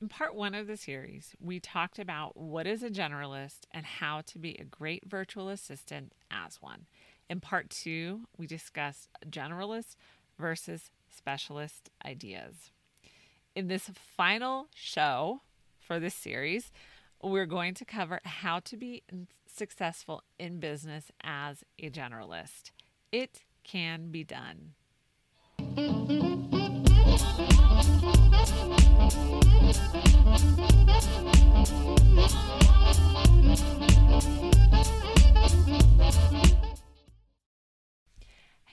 In part one of the series, we talked about what is a generalist and how to be a great virtual assistant as one. In part two, we discussed generalist versus specialist ideas. In this final show for this series, we're going to cover how to be successful in business as a generalist. It can be done.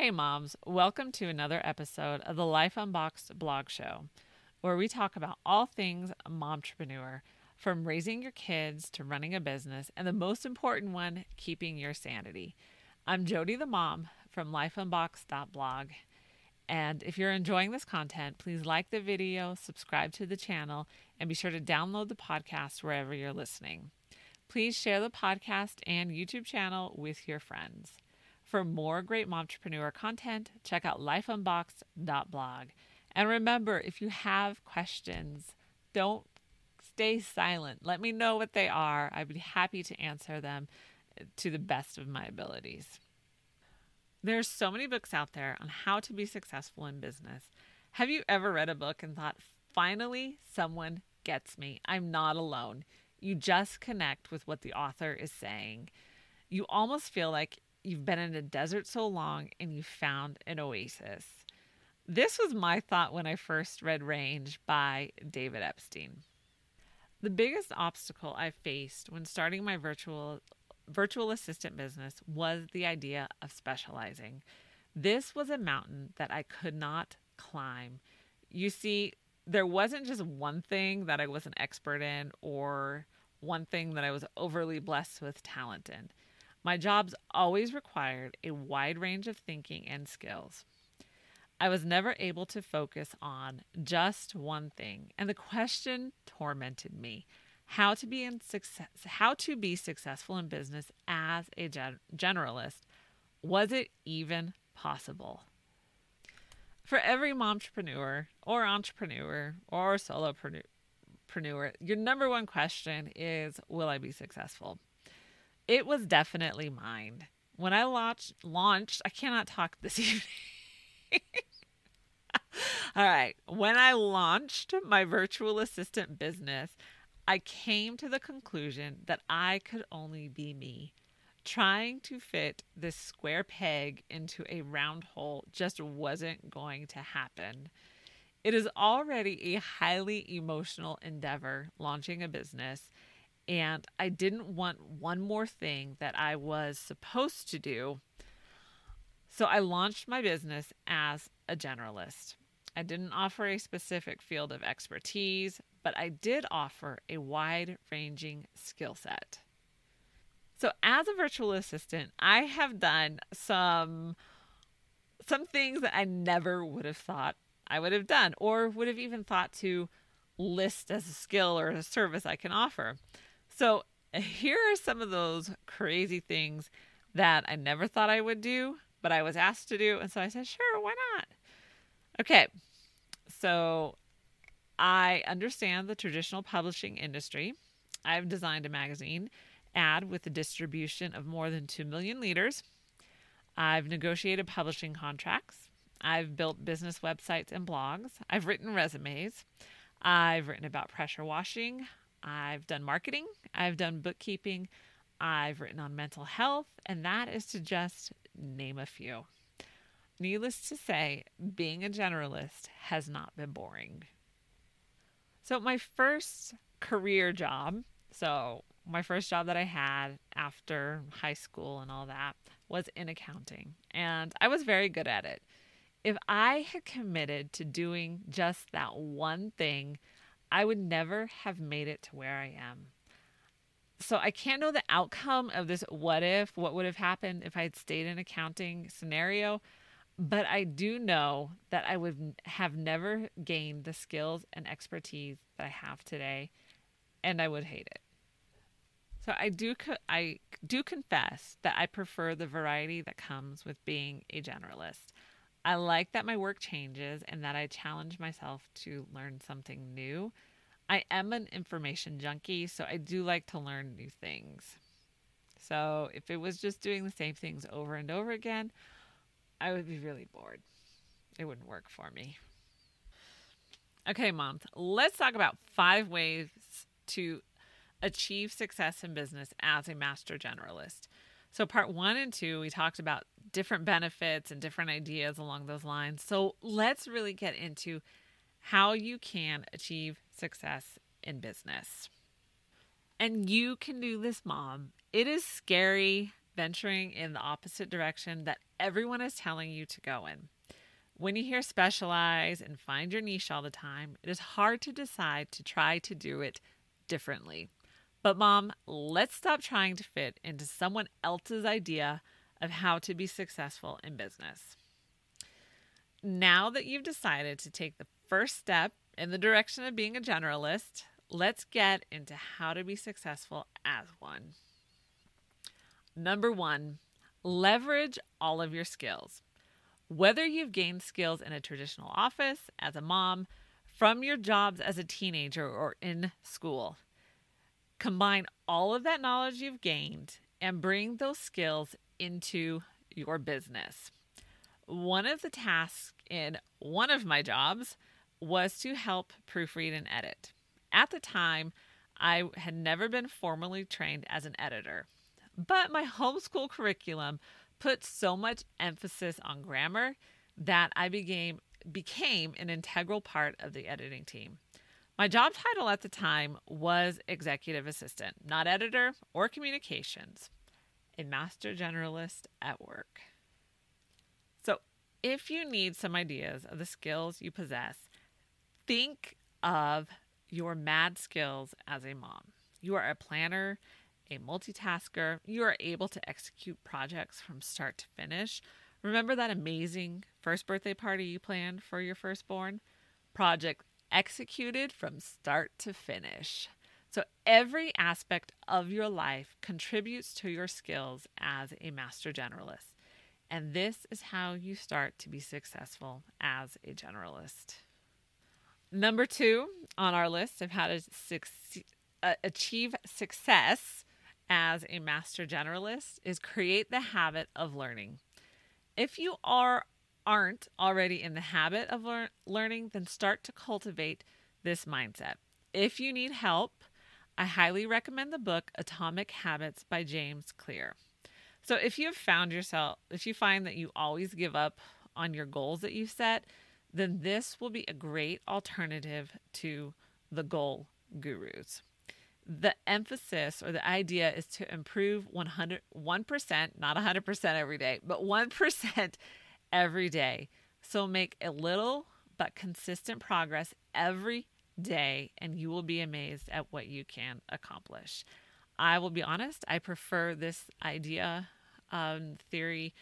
Hey, moms, welcome to another episode of the Life Unboxed blog show, where we talk about all things mompreneur from raising your kids to running a business, and the most important one, keeping your sanity. I'm Jody the mom from lifeunboxed.blog. And if you're enjoying this content, please like the video, subscribe to the channel, and be sure to download the podcast wherever you're listening. Please share the podcast and YouTube channel with your friends. For more great momtrepreneur content, check out lifeunboxed.blog. And remember, if you have questions, don't stay silent. Let me know what they are. I'd be happy to answer them to the best of my abilities. There's so many books out there on how to be successful in business. Have you ever read a book and thought, finally, someone gets me? I'm not alone. You just connect with what the author is saying. You almost feel like you've been in a desert so long and you found an oasis. This was my thought when I first read Range by David Epstein. The biggest obstacle I faced when starting my virtual virtual assistant business was the idea of specializing. This was a mountain that I could not climb. You see, there wasn't just one thing that I was an expert in or one thing that I was overly blessed with talent in. My jobs always required a wide range of thinking and skills. I was never able to focus on just one thing, and the question tormented me how to be in success how to be successful in business as a gen- generalist was it even possible for every momtrepreneur or entrepreneur or solopreneur your number one question is will i be successful it was definitely mine. When I launched, launched, I cannot talk this evening. All right. When I launched my virtual assistant business, I came to the conclusion that I could only be me. Trying to fit this square peg into a round hole just wasn't going to happen. It is already a highly emotional endeavor launching a business, and I didn't want one more thing that I was supposed to do. So I launched my business as a generalist. I didn't offer a specific field of expertise, but I did offer a wide ranging skill set. So as a virtual assistant, I have done some some things that I never would have thought I would have done or would have even thought to list as a skill or a service I can offer. So here are some of those crazy things that I never thought I would do, but I was asked to do. And so I said, sure, why not? Okay. So I understand the traditional publishing industry. I've designed a magazine ad with a distribution of more than 2 million liters. I've negotiated publishing contracts. I've built business websites and blogs. I've written resumes. I've written about pressure washing. I've done marketing, I've done bookkeeping, I've written on mental health, and that is to just name a few. Needless to say, being a generalist has not been boring. So, my first career job, so my first job that I had after high school and all that, was in accounting, and I was very good at it. If I had committed to doing just that one thing I would never have made it to where I am. So I can't know the outcome of this what if, what would have happened if I had stayed in accounting scenario, but I do know that I would have never gained the skills and expertise that I have today and I would hate it. So I do I do confess that I prefer the variety that comes with being a generalist. I like that my work changes and that I challenge myself to learn something new. I am an information junkie, so I do like to learn new things. So if it was just doing the same things over and over again, I would be really bored. It wouldn't work for me. Okay, mom, let's talk about five ways to achieve success in business as a master generalist. So, part one and two, we talked about different benefits and different ideas along those lines. So, let's really get into how you can achieve success in business. And you can do this, mom. It is scary venturing in the opposite direction that everyone is telling you to go in. When you hear specialize and find your niche all the time, it is hard to decide to try to do it differently. But, mom, let's stop trying to fit into someone else's idea of how to be successful in business. Now that you've decided to take the first step in the direction of being a generalist, let's get into how to be successful as one. Number one, leverage all of your skills. Whether you've gained skills in a traditional office, as a mom, from your jobs as a teenager, or in school, Combine all of that knowledge you've gained and bring those skills into your business. One of the tasks in one of my jobs was to help proofread and edit. At the time, I had never been formally trained as an editor, but my homeschool curriculum put so much emphasis on grammar that I became became an integral part of the editing team. My job title at the time was executive assistant, not editor or communications, a master generalist at work. So, if you need some ideas of the skills you possess, think of your mad skills as a mom. You are a planner, a multitasker, you are able to execute projects from start to finish. Remember that amazing first birthday party you planned for your firstborn? Project executed from start to finish. So every aspect of your life contributes to your skills as a master generalist. And this is how you start to be successful as a generalist. Number two on our list of how to succeed, uh, achieve success as a master generalist is create the habit of learning. If you are aren't already in the habit of lear- learning, then start to cultivate this mindset. If you need help, I highly recommend the book Atomic Habits by James Clear. So if you have found yourself, if you find that you always give up on your goals that you set, then this will be a great alternative to the goal gurus. The emphasis or the idea is to improve 100, 1%, not 100% every day, but 1% every day. So make a little but consistent progress every day, and you will be amazed at what you can accomplish. I will be honest, I prefer this idea, um, theory,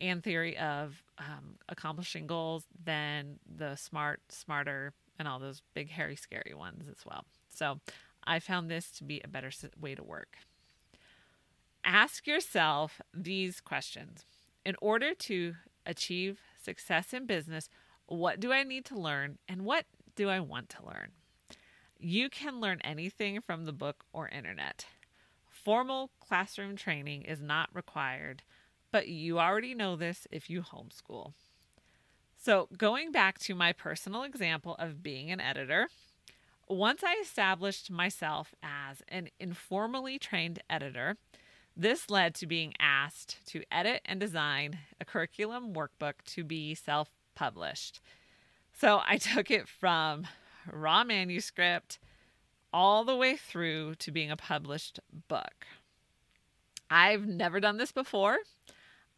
and theory of um, accomplishing goals than the smart, smarter, and all those big, hairy, scary ones as well. So I found this to be a better way to work. Ask yourself these questions. In order to achieve success in business, what do I need to learn and what do I want to learn? You can learn anything from the book or internet. Formal classroom training is not required, but you already know this if you homeschool. So, going back to my personal example of being an editor, once I established myself as an informally trained editor, this led to being asked to edit and design a curriculum workbook to be self published. So I took it from raw manuscript all the way through to being a published book. I've never done this before.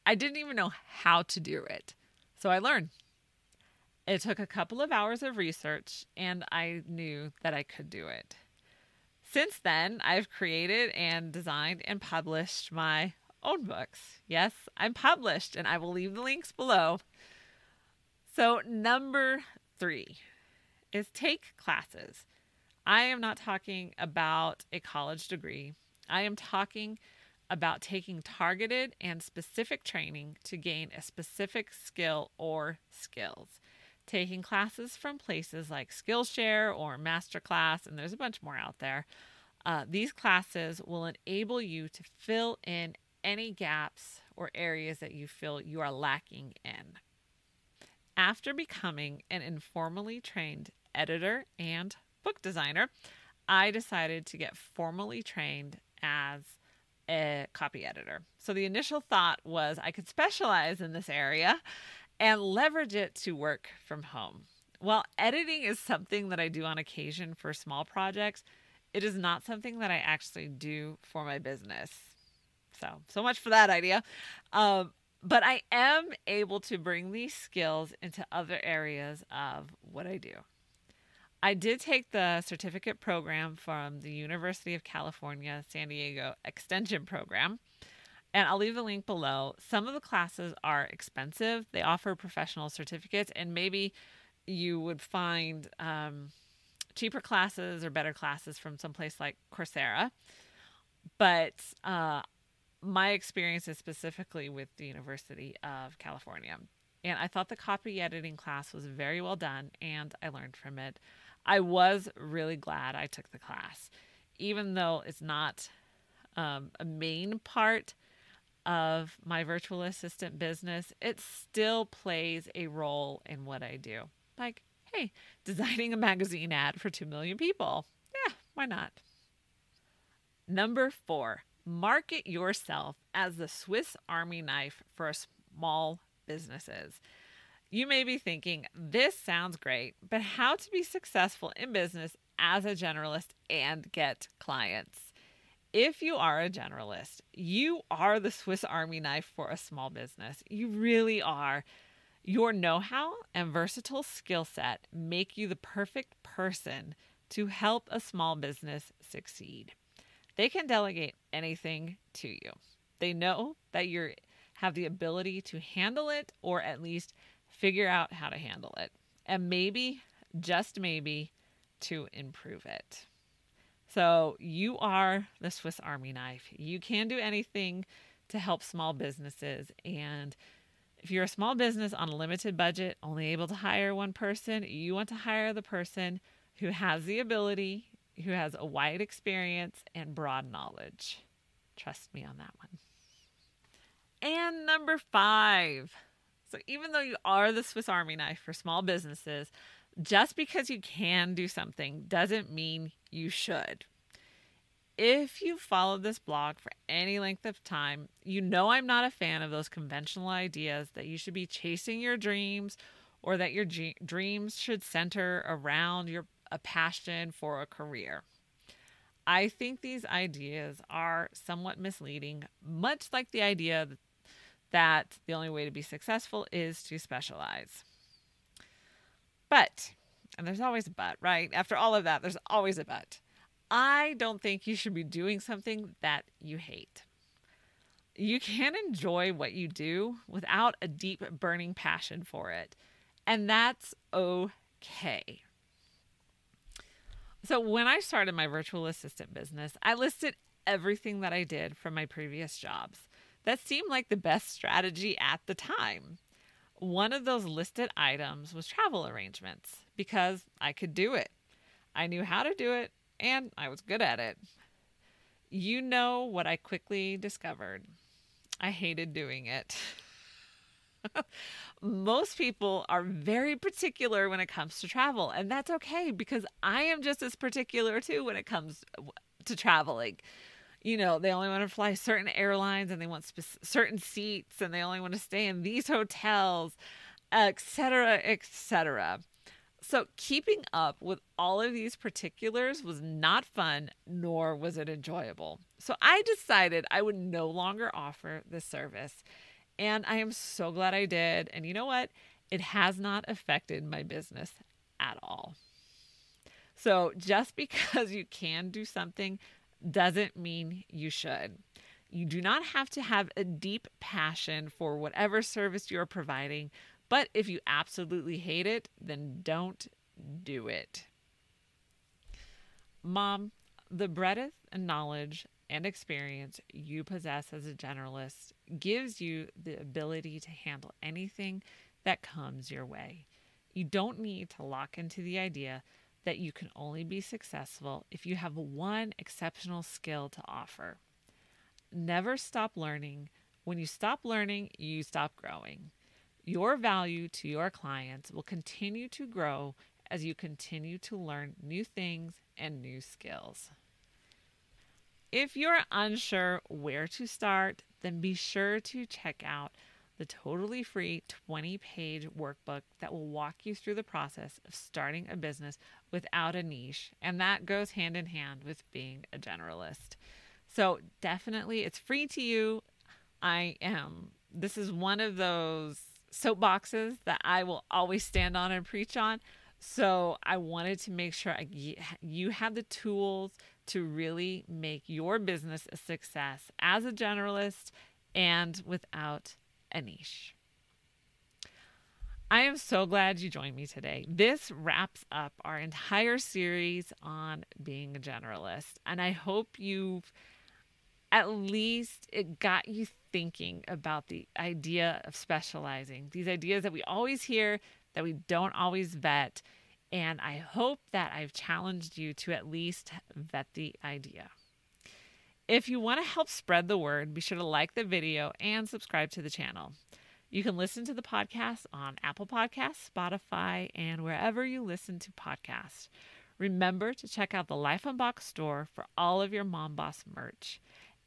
I didn't even know how to do it. So I learned. It took a couple of hours of research, and I knew that I could do it. Since then, I've created and designed and published my own books. Yes, I'm published, and I will leave the links below. So, number three is take classes. I am not talking about a college degree, I am talking about taking targeted and specific training to gain a specific skill or skills. Taking classes from places like Skillshare or Masterclass, and there's a bunch more out there. Uh, these classes will enable you to fill in any gaps or areas that you feel you are lacking in. After becoming an informally trained editor and book designer, I decided to get formally trained as a copy editor. So the initial thought was I could specialize in this area and leverage it to work from home. While editing is something that I do on occasion for small projects, it is not something that I actually do for my business. So, so much for that idea. Um, but I am able to bring these skills into other areas of what I do. I did take the certificate program from the University of California, San Diego Extension Program and I'll leave the link below. Some of the classes are expensive. They offer professional certificates, and maybe you would find um, cheaper classes or better classes from someplace like Coursera. But uh, my experience is specifically with the University of California. And I thought the copy editing class was very well done, and I learned from it. I was really glad I took the class, even though it's not um, a main part of my virtual assistant business, it still plays a role in what I do. Like, hey, designing a magazine ad for 2 million people. Yeah, why not? Number four, market yourself as the Swiss Army knife for small businesses. You may be thinking, this sounds great, but how to be successful in business as a generalist and get clients? If you are a generalist, you are the Swiss Army knife for a small business. You really are. Your know how and versatile skill set make you the perfect person to help a small business succeed. They can delegate anything to you. They know that you have the ability to handle it or at least figure out how to handle it. And maybe, just maybe, to improve it. So you are the Swiss Army knife. You can do anything to help small businesses. And if you're a small business on a limited budget, only able to hire one person, you want to hire the person who has the ability, who has a wide experience and broad knowledge. Trust me on that one. And number five. So, even though you are the Swiss Army knife for small businesses, just because you can do something doesn't mean you should. If you followed this blog for any length of time, you know I'm not a fan of those conventional ideas that you should be chasing your dreams or that your g- dreams should center around your a passion for a career. I think these ideas are somewhat misleading, much like the idea that the only way to be successful is to specialize. But, and there's always a but, right? After all of that, there's always a but. I don't think you should be doing something that you hate. You can enjoy what you do without a deep burning passion for it, and that's okay. So, when I started my virtual assistant business, I listed everything that I did from my previous jobs. That seemed like the best strategy at the time. One of those listed items was travel arrangements because I could do it. I knew how to do it and I was good at it. You know what I quickly discovered I hated doing it. Most people are very particular when it comes to travel, and that's okay because I am just as particular too when it comes to traveling. You know, they only want to fly certain airlines and they want sp- certain seats and they only want to stay in these hotels, etc., etc. So, keeping up with all of these particulars was not fun, nor was it enjoyable. So, I decided I would no longer offer this service. And I am so glad I did. And you know what? It has not affected my business at all. So, just because you can do something doesn't mean you should. You do not have to have a deep passion for whatever service you're providing but if you absolutely hate it, then don't do it. Mom, the breadth and knowledge and experience you possess as a generalist gives you the ability to handle anything that comes your way. You don't need to lock into the idea that you can only be successful if you have one exceptional skill to offer. Never stop learning. When you stop learning, you stop growing. Your value to your clients will continue to grow as you continue to learn new things and new skills. If you're unsure where to start, then be sure to check out the totally free 20 page workbook that will walk you through the process of starting a business without a niche. And that goes hand in hand with being a generalist. So, definitely, it's free to you. I am, this is one of those soapboxes that I will always stand on and preach on. So, I wanted to make sure I, you have the tools to really make your business a success as a generalist and without a niche. I am so glad you joined me today. This wraps up our entire series on being a generalist, and I hope you've at least it got you thinking about the idea of specializing, these ideas that we always hear that we don't always vet. And I hope that I've challenged you to at least vet the idea. If you want to help spread the word, be sure to like the video and subscribe to the channel. You can listen to the podcast on Apple Podcasts, Spotify, and wherever you listen to podcasts. Remember to check out the Life Unboxed store for all of your Mom Boss merch.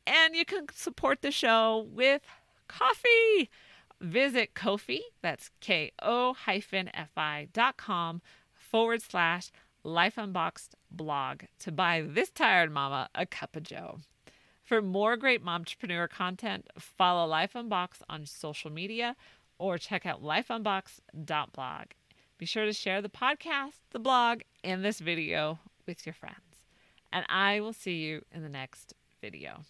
And you can support the show with coffee. Visit Ko-fi, that's K-O hyphen F-I dot com forward slash Life Unboxed blog to buy this tired mama a cup of joe. For more great mompreneur content, follow Life Unbox on social media or check out lifeunbox.blog. Be sure to share the podcast, the blog, and this video with your friends. And I will see you in the next video.